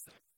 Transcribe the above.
The